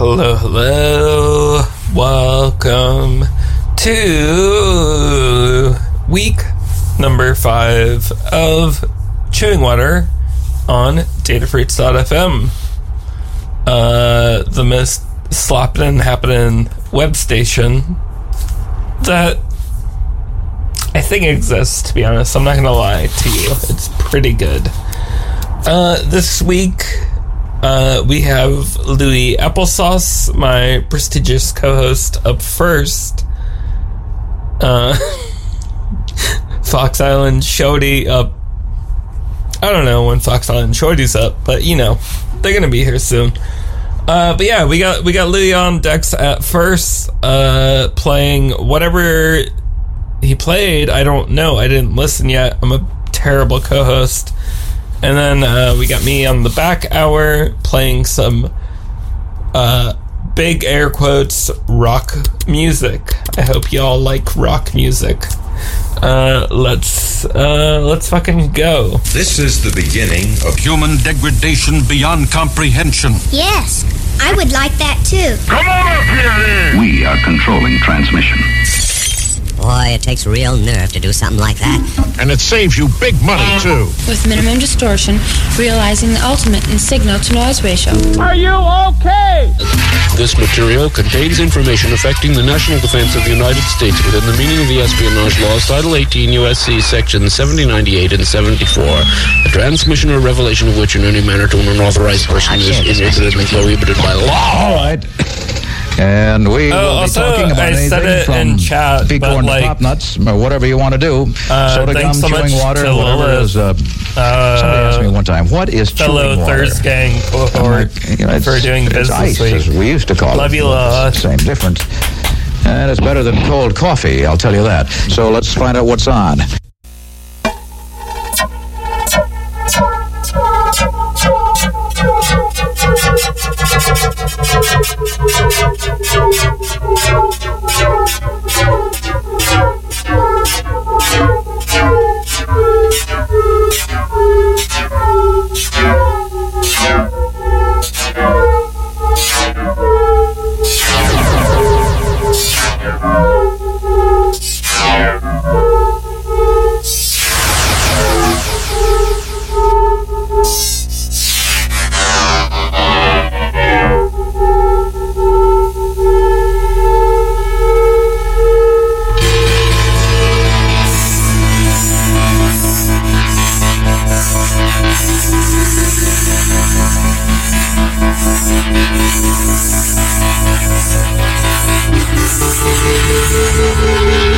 Hello, hello. Welcome to week number five of Chewing Water on datafruits.fm. Uh, the most slopping happening web station that I think exists, to be honest. I'm not going to lie to you. It's pretty good. Uh, this week, uh, we have Louis Applesauce, my prestigious co-host, up first. Uh, Fox Island Shody up. I don't know when Fox Island Shody's up, but you know they're gonna be here soon. Uh, but yeah, we got we got Louis on decks at first, uh, playing whatever he played. I don't know. I didn't listen yet. I'm a terrible co-host. And then uh, we got me on the back hour playing some uh, big air quotes rock music. I hope y'all like rock music. Uh, let's uh, let's fucking go. This is the beginning of Human degradation beyond comprehension. Yes, I would like that too. Come on up here. Then. We are controlling transmission. Boy, it takes real nerve to do something like that. And it saves you big money, too. with minimum distortion, realizing the ultimate in signal to noise ratio. Are you okay? This material contains information affecting the national defense of the United States within the meaning of the espionage laws, Title 18 U.S.C. Sections 7098 and 74. The transmission or revelation of which in any manner to an unauthorized person is inadvertently prohibited by law. All right. And we Oh, will be also, talking about I anything it from in chat, but, corn like, to pop nuts, or whatever you want to do. Uh, Soda gum, so chewing water, whatever it is. Uh, somebody asked me one time, what is fellow chewing water? Thirst Gang like, you know, for doing business ice, week. as we used to call Love it. you, Lilith. Same difference. And it's better than cold coffee, I'll tell you that. So let's find out what's on. Oh Thank you.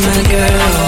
my girl.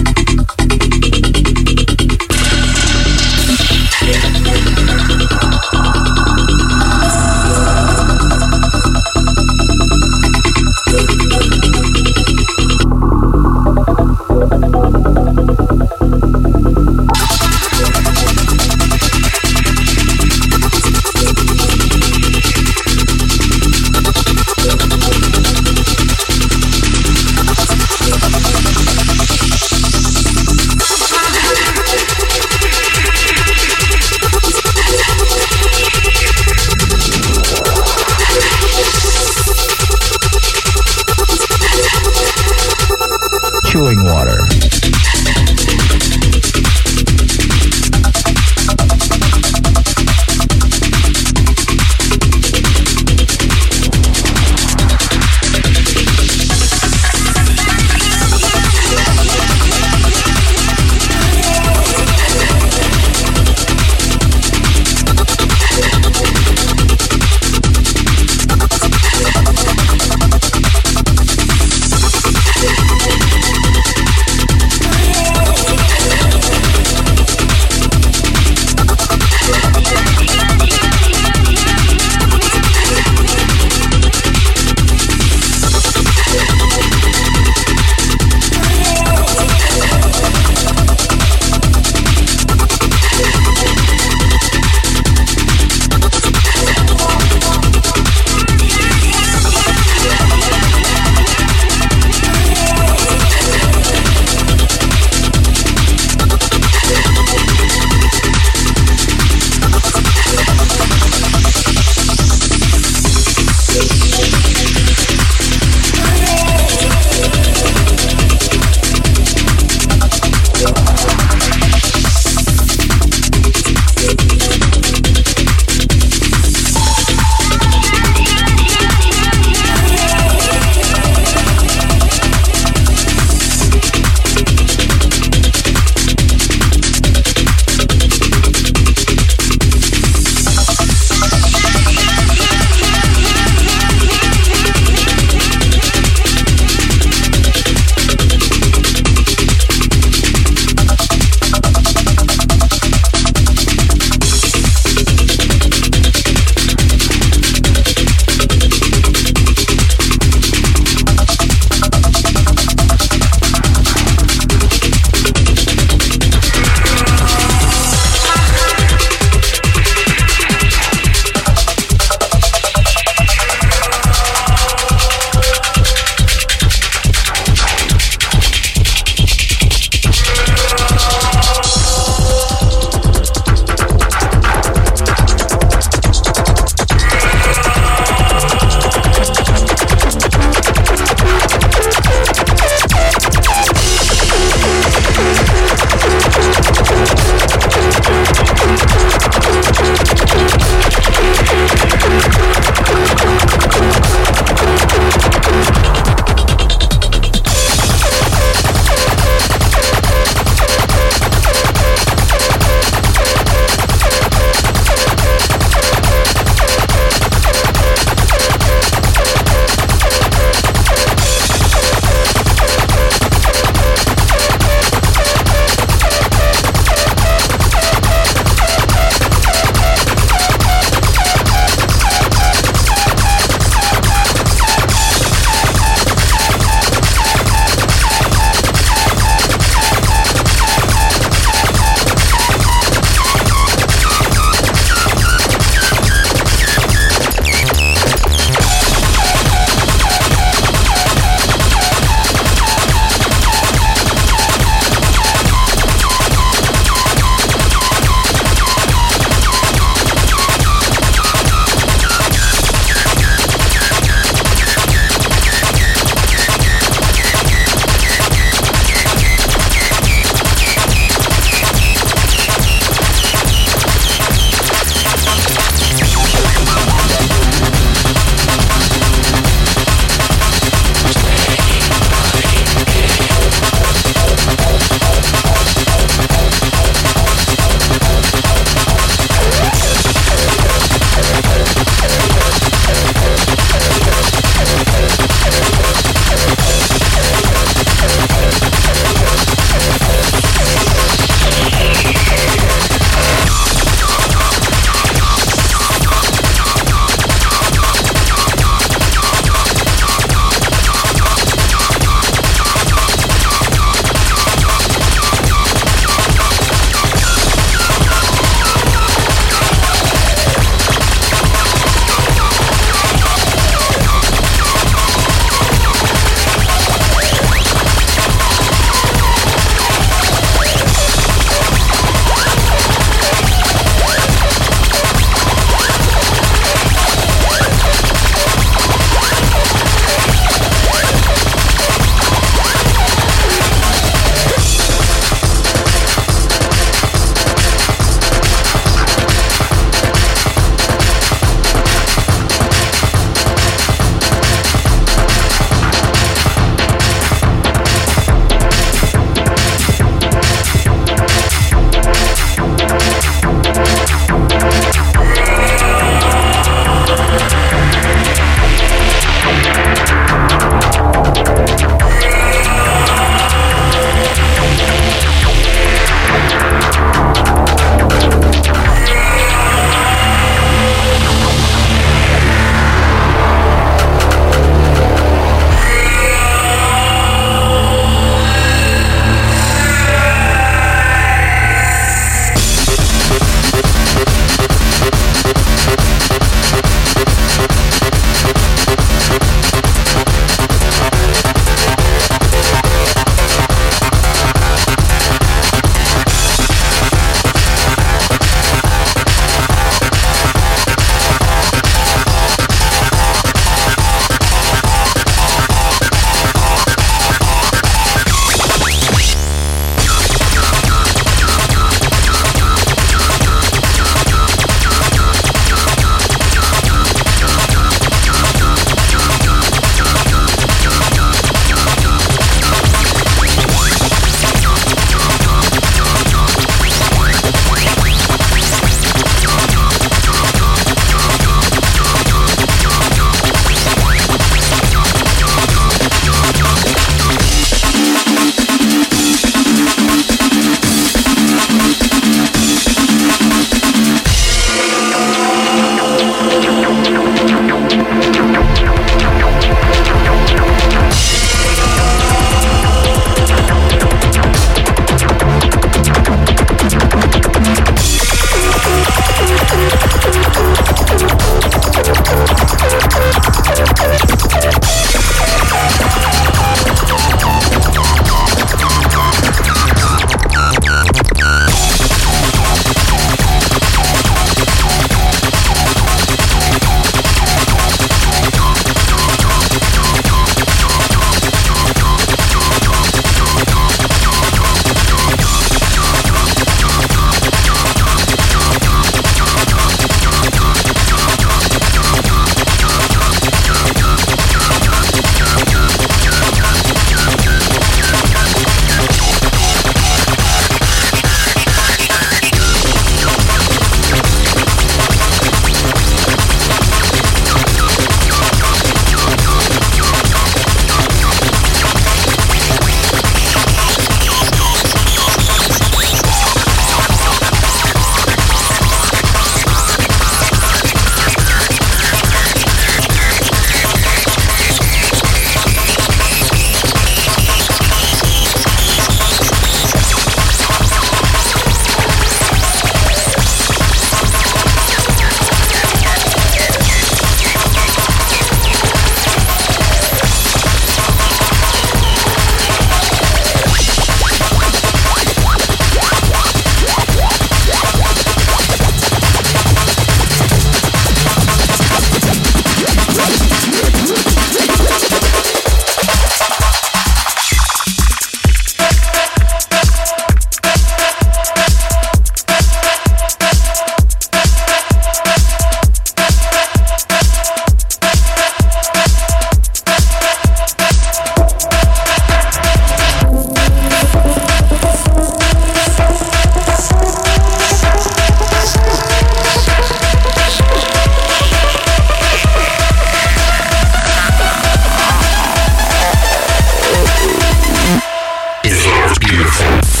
It's beautiful.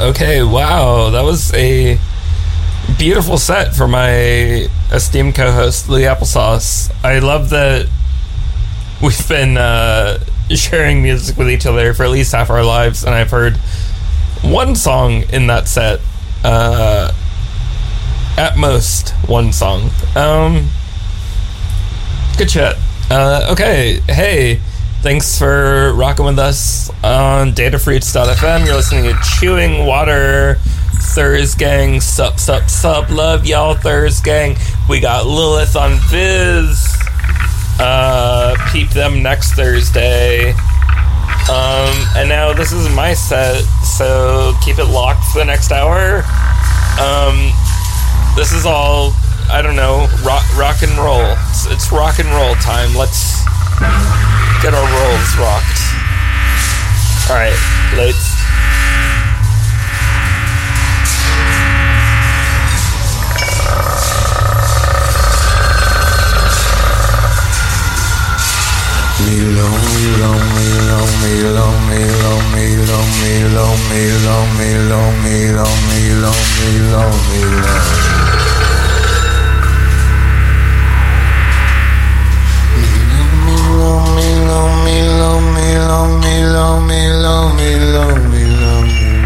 Okay, wow, that was a beautiful set for my esteemed co-host Lee Applesauce. I love that we've been uh, sharing music with each other for at least half our lives, and I've heard one song in that set. Uh, at most, one song. Um, good chat. Uh, okay, hey, thanks for rocking with us on datafruits.fm. You're listening to Chewing Water. Thurs Gang, sup, sup, sup. Love y'all, Thurs Gang. We got Lilith on Viz. Uh, peep them next Thursday. Um, and now this is my set, so keep it locked for the next hour. Um, this is all, I don't know, rock, rock and roll. It's, it's rock and roll time. Let's get our rolls rocked. Alright, Milo, Milo, love me, love me, love me, love me. love me, love me, love me, love me.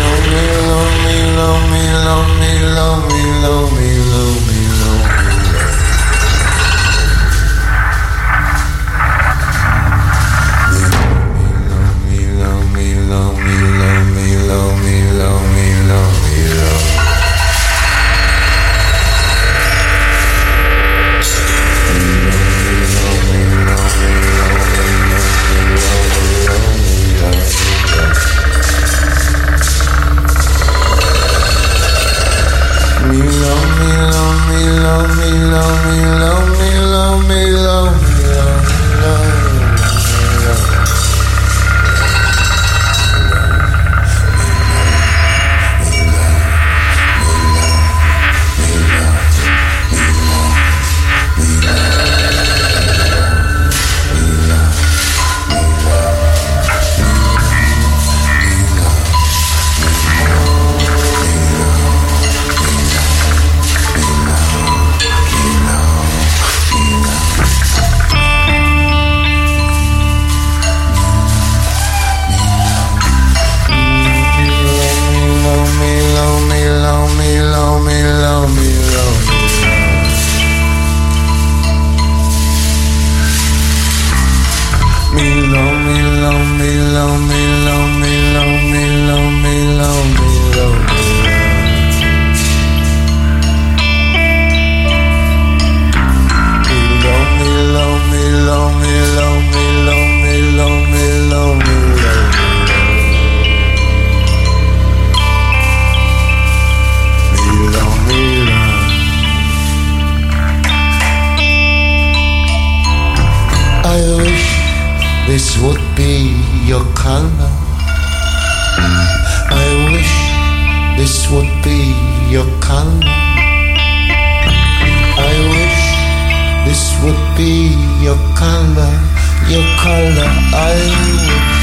Love me, love me, love me, love me, love me, love me, love me. love me, love me, love me, love me, love me, love me, love me. come. I wish this would be your color, your color. I wish.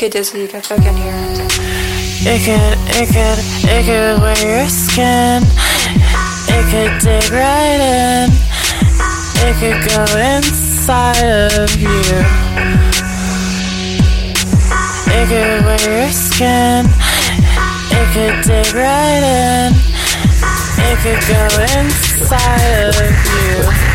Okay, Disney, you got back in here. It could, it could, it could wear your skin. It could dig right in. It could go inside of you. It could wear your skin. It could dig right in. It could go inside of you.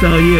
Ceramic and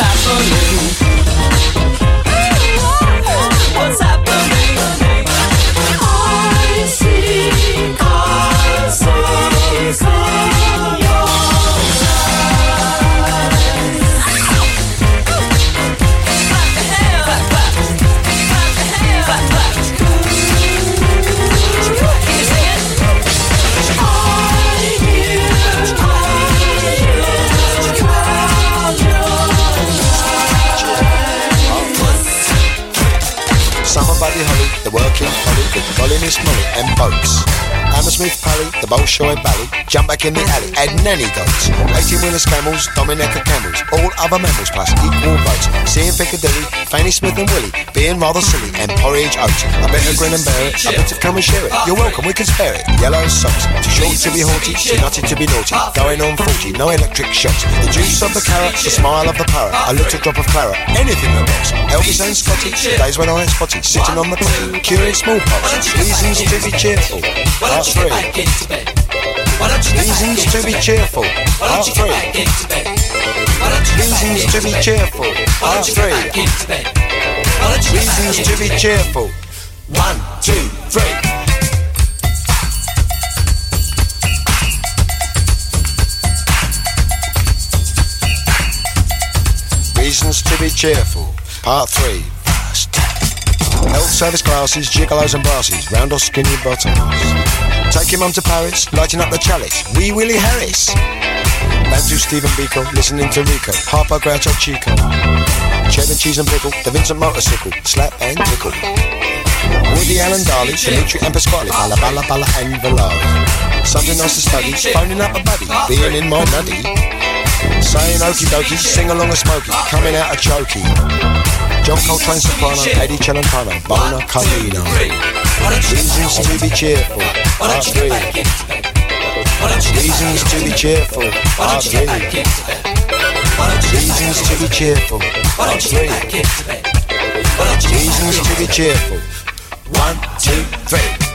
I'm sorry. And Boats. Hammersmith alley, the Bolshoi Valley, jump back in the alley, add nanny goats, 18 wheelers, camels, Dominica camels, all other mammals plus equal votes. Seeing Piccadilly, Fanny Smith and Willie, being rather silly, and porridge oats. I better grin and bear it, I better come and share it. You're welcome, we can spare it. Yellow socks, too short to be haughty, too nutty to be naughty, going on 40, no electric shocks. The juice of the carrot, the smile of the parrot, a little drop of claret, anything that works. Elvis and Scotty, days when I am spotted, sitting on the potty, curious smallpox, reasons to be cheerful. Part three. Reasons to be cheerful. Part three. Reasons to be cheerful. Part three. Reasons to be cheerful. One, two, three. Reasons to be Cheerful, Part 3. Health service classes, gigolos and brasses, round or skinny bottoms. Taking mum to Paris, lighting up the chalice. Wee Willie Harris. Bantu Stephen Biko, listening to Rico. Harper Groucho Chico. Cheddar cheese and pickle, the Vincent motorcycle. Slap and tickle. Woody Allen Darley, Dimitri and Pasquale. Balla balla balla and Valari. Something nice to study, phoning up a buddy. Being in my nutty. Saying okie dokie, sing along a smoky. Coming out a chokey. John Coltrane soprano, Eddie Celentano, Bona Carlino. Reasons to be cheerful, part three. Reasons to be cheerful, part three. Reasons to be cheerful, part three. Reasons to be cheerful. One, two, three.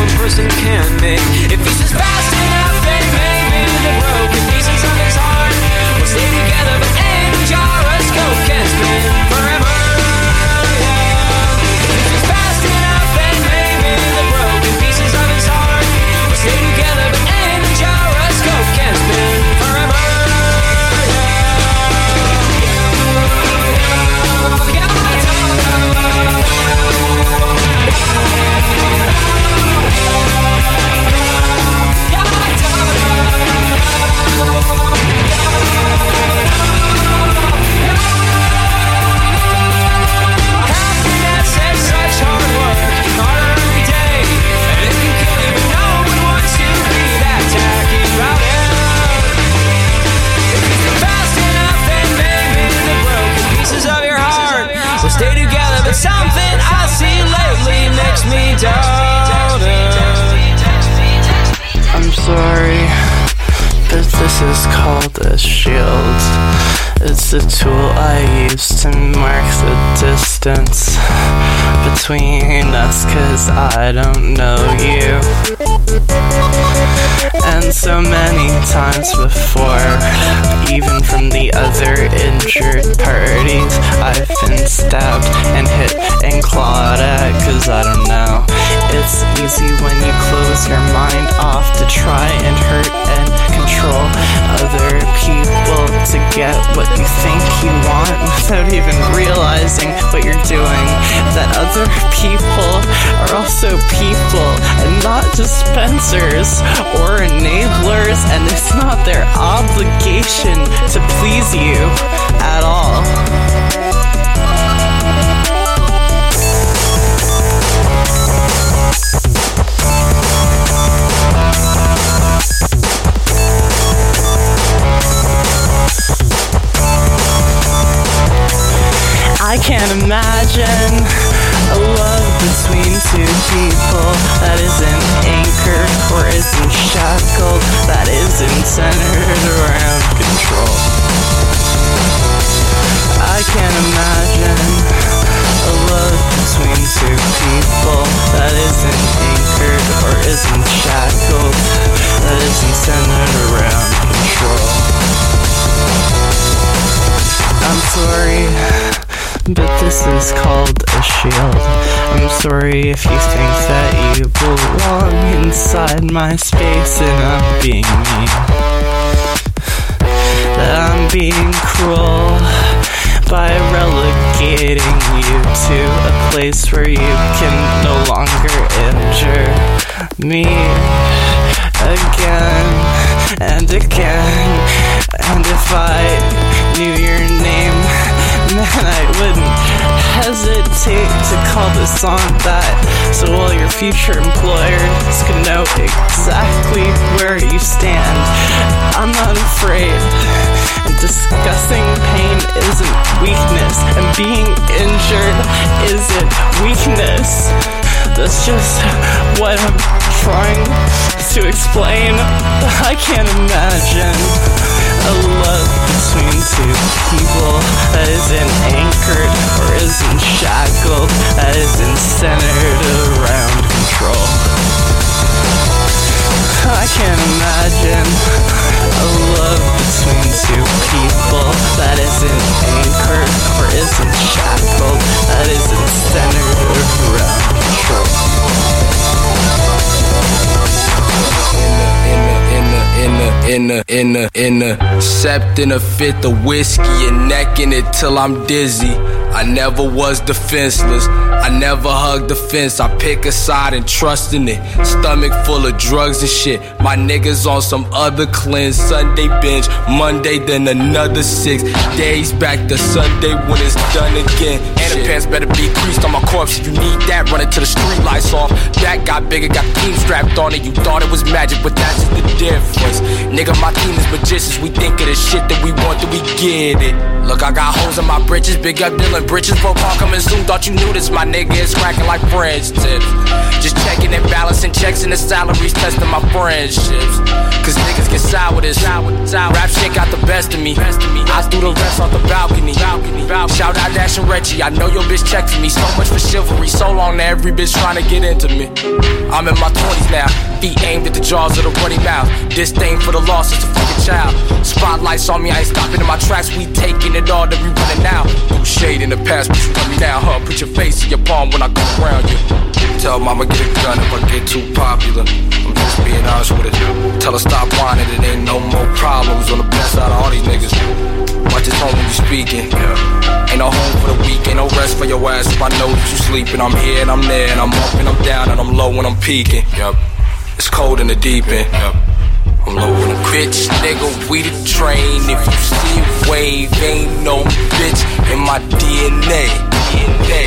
One person can make. If he's just fast enough, between us, cause I don't know you. And so many times before, even from the other injured parties, I've been stabbed and hit and clawed at, cause I don't know. It's easy when you close your mind off to try and hurt and control other people to get what you think you want without even realizing what you're doing. That other people are also people and not dispensers or enablers, and it's not their obligation to please you at all. Can't imagine a love between two people. That isn't anchored or isn't shackled, that isn't centered around control. I can't imagine a love between two people. That isn't anchored or isn't shackled, that isn't centered around control. I'm sorry, but this is called a shield. I'm sorry if you think that you belong inside my space and I'm being mean. That I'm being cruel by relegating you to a place where you can no longer injure me again and again. And if I knew your name, then I wouldn't hesitate to call this song that so all your future employers can know exactly where you stand. I'm not afraid. And discussing pain isn't weakness, and being injured isn't weakness. That's just what I'm trying to explain. I can't imagine a love between two people that isn't anchored or isn't shackled, that isn't centered around control. I can't imagine a love between two people that isn't anchored or isn't shackled, that isn't centered around control. In the in the in the in the septing a fifth of whiskey and necking it till I'm dizzy. I never was defenseless. I never hugged the fence. I pick a side and trust in it. Stomach full of drugs and shit. My niggas on some other cleanse. Sunday binge, Monday then another six days back to Sunday when it's done again. And Pants better be creased on my corpse. If you need that, run it till the street lights off. That got bigger, got the team strapped on it. You thought it was magic, but that's the difference. Nigga, my team is magicians. We think of the shit that we want, that we get it. Look, I got holes in my britches, big up Dylan britches. Pro car coming soon, thought you knew this. My nigga is cracking like French tips. Just checking and balancing checks and the salaries, testing my friendships. Cause niggas get sour with this. Rap shit got the best of me. I threw the rest off the balcony. Shout out Dash and Reggie. I know your bitch checks me. So much for chivalry. So long to every bitch trying to get into me. I'm in my 20s now. Feet aimed at the jaws of the runny mouth. Disdain for the loss, it's a fucking child. Spotlights on me, I ain't stopping in my tracks. We taking it all, that we running now. Through shade in the past, but you run me now, huh? Put your face in your palm when I come around you. Tell mama get a gun if I get too popular. I'm just being honest with it. Tell her stop whining, it ain't no more problems on the best side of all these niggas. Watch his home when you speaking. Ain't no home for the week, ain't no rest for your ass if I know that you sleeping. I'm here and I'm there, and I'm up and I'm down, and I'm low when I'm peaking. Yep. It's cold in the deep end. Yep. I'm when bitch, nigga, we the train. If you see a wave, ain't no bitch in my DNA. DNA.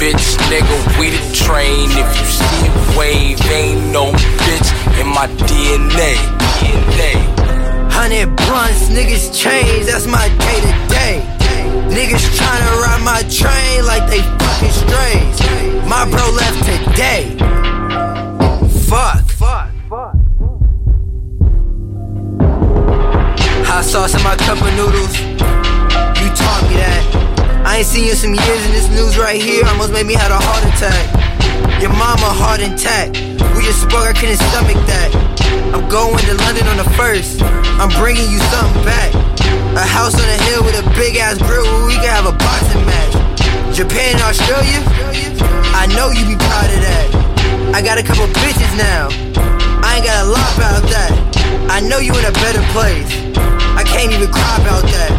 Bitch, nigga, we the train. If you see a wave, ain't no bitch in my DNA. DNA. Hundred blunts, niggas change, that's my day to day. Niggas tryna ride my train like they fucking strays. My bro left today. Fuck. Hot sauce in my cup of noodles. You taught me that. I ain't seen you some years in this news right here. Almost made me have a heart attack. Your mama heart intact. We just spoke, I couldn't stomach that. I'm going to London on the first. I'm bringing you something back. A house on a hill with a big ass grill where we can have a boxing match. Japan and Australia? I know you be proud of that. I got a couple bitches now. I ain't got a lot about that. I know you in a better place. Can't even cry about that.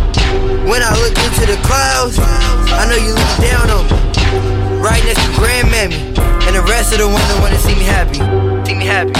When I look into the clouds, I know you look down on me. Right next to grandmammy. And the rest of the that wanna see me happy. See me happy.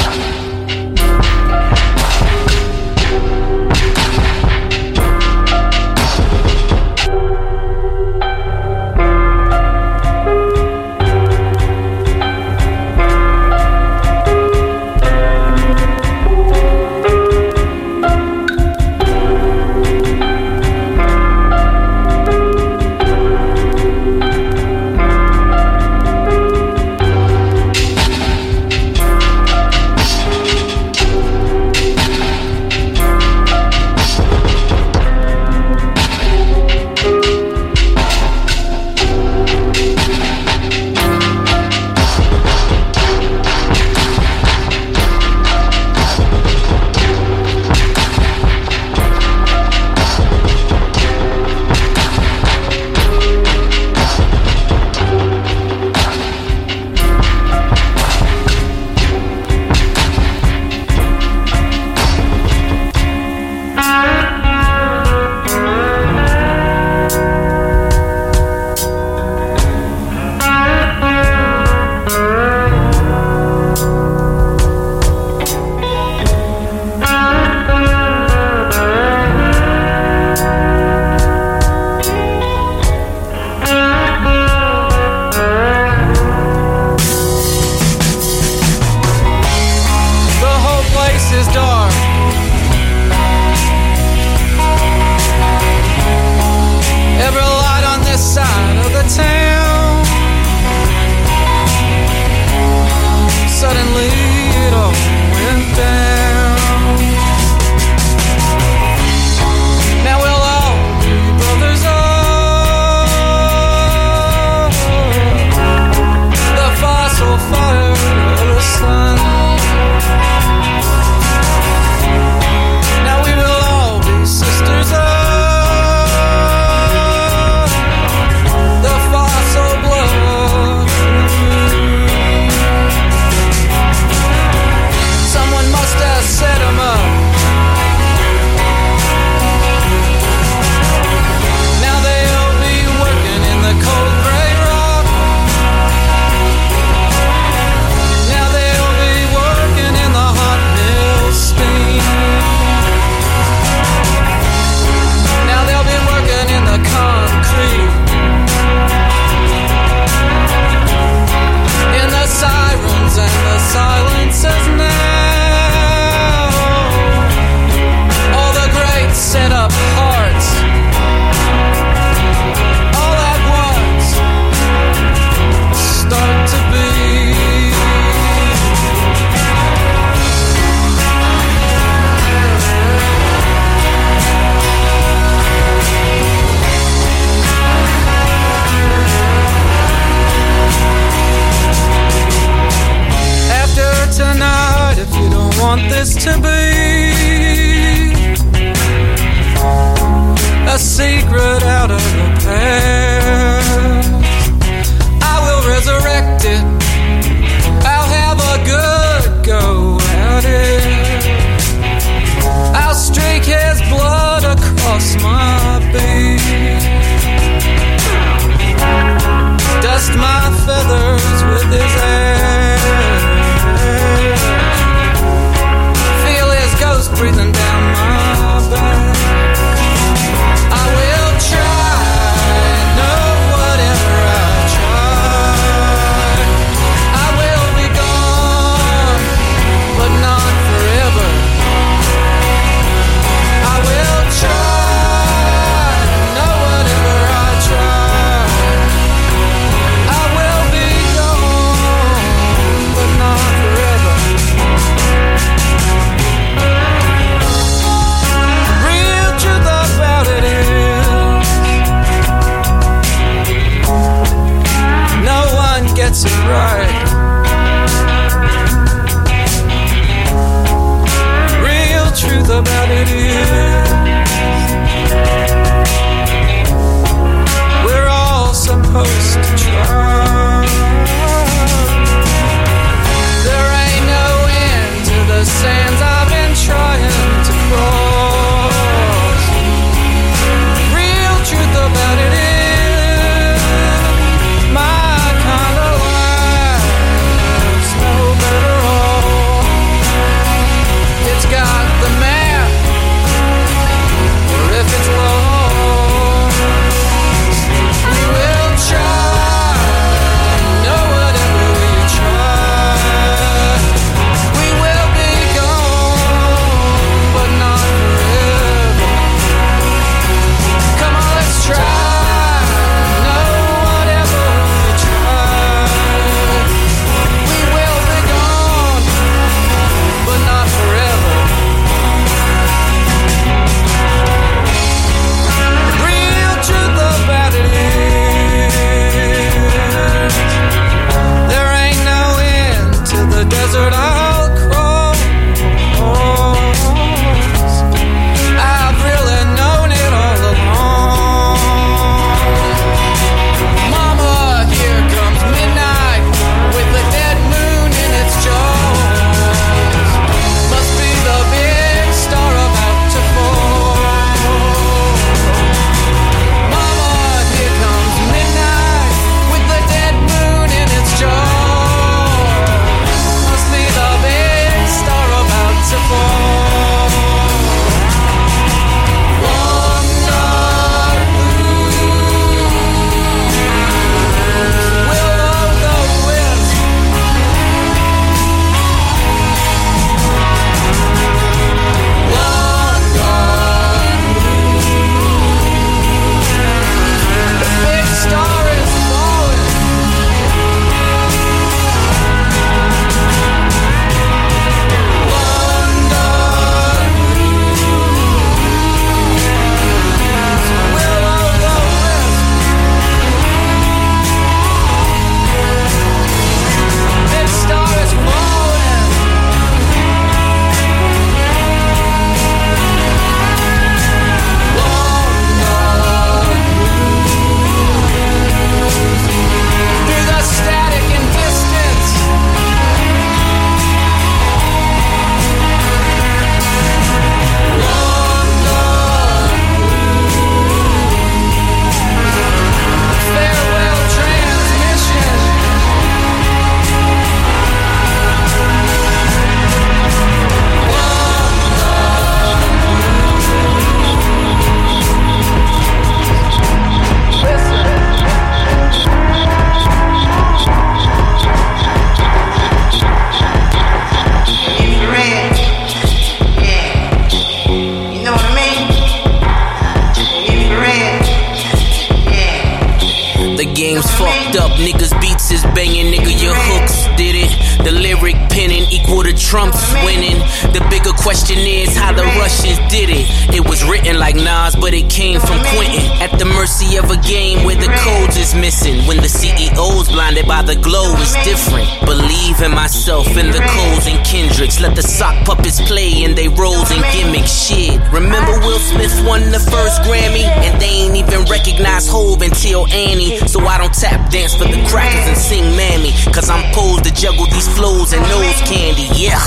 The lyric penning equal to Trump's winning. The bigger question is how the Russians did it. It was written like Nas, but it came from Quentin. At the mercy of a game where the codes is missing. When the CEO's blinded by the glow is different. Believe in myself, in the Coles and Kendricks. Let the sock puppets play in they roles and gimmicks. Shit. Remember Will Smith won the first Grammy? And they ain't even recognize Hove until Annie. So I don't tap dance for the crackers and sing Mammy. Cause I'm posed to juggle these flows and nose candy. Yeah.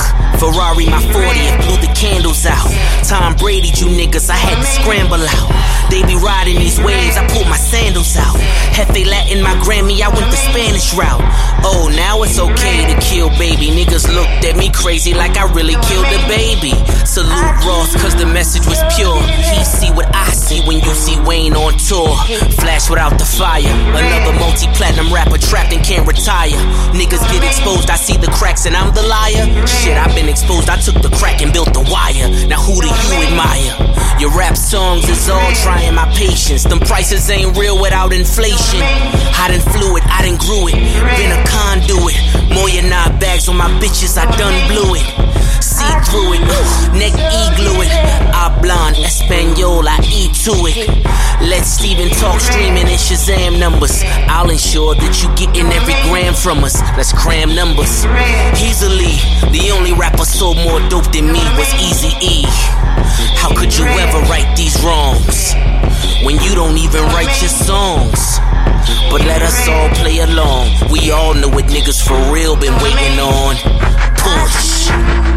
Ferrari my 40 and blew the candles out. Tom Brady, you niggas, I had to scramble out. They be riding these waves, I pulled my sandals out. Hefe Latin, my Grammy, I went the Spanish route. Oh, now it's okay to kill baby. Niggas looked at me crazy like I really killed a baby. Salute Ross, cause the message was pure. He see what I see when you see Wayne on tour. Flash without the fire. Another multi platinum rapper trapped and can't retire. Niggas get exposed, I see the cracks and I'm the liar. Shit, I've been exposed, I took the crack and built the wire. Now who do you admire? Your rap songs is all trying my patience. Them prices ain't real without inflation. I done flew it, I done grew it. Been a conduit. More than nine bags on my bitches, I done blew it. See through it, neck igloo it. Hablan Espanol, I eat to it. Let Steven talk streaming in Shazam numbers. I'll ensure that you getting every gram from us. Let's cram numbers. Easily, the only rapper sold more dope than me was Easy E. How could you ever right these wrongs when you don't even write your songs? But let us all play along. We all know what niggas for real been waiting on. Push.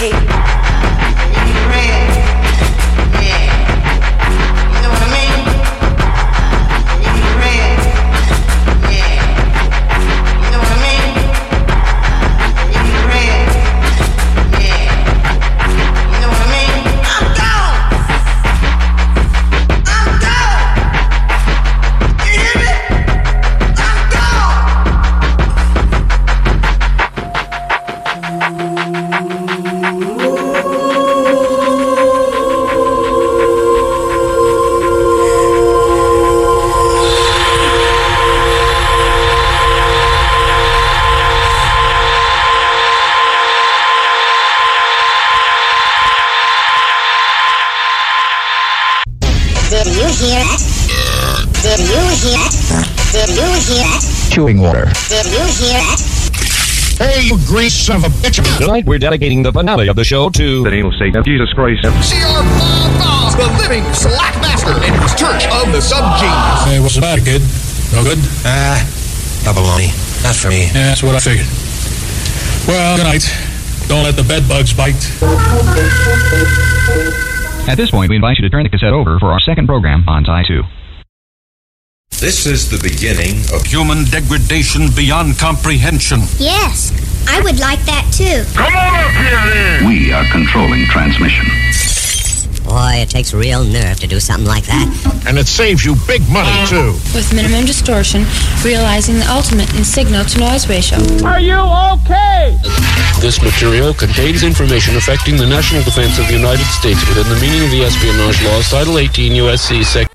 Did Chewing water. Did you hear it? Hey, you grease son of a bitch! Tonight we're dedicating the finale of the show to the anal Satan of Jesus Christ. C.R. Bob the living slack master in his church of the sub-genius. Hey, what's the matter, kid? No good? Ah, baloney. Not for me. Yeah, that's what I figured. Well, good night. Don't let the bed bugs bite. At this point, we invite you to turn the cassette over for our second program on Tie 2. This is the beginning of Human degradation beyond comprehension. Yes, I would like that too. Come on up here then! We are controlling transmission. Boy, it takes real nerve to do something like that. And it saves you big money, too. With minimum distortion, realizing the ultimate in signal to noise ratio. Are you okay? This material contains information affecting the national defense of the United States within the meaning of the espionage laws, Title 18 U.S.C. Sec.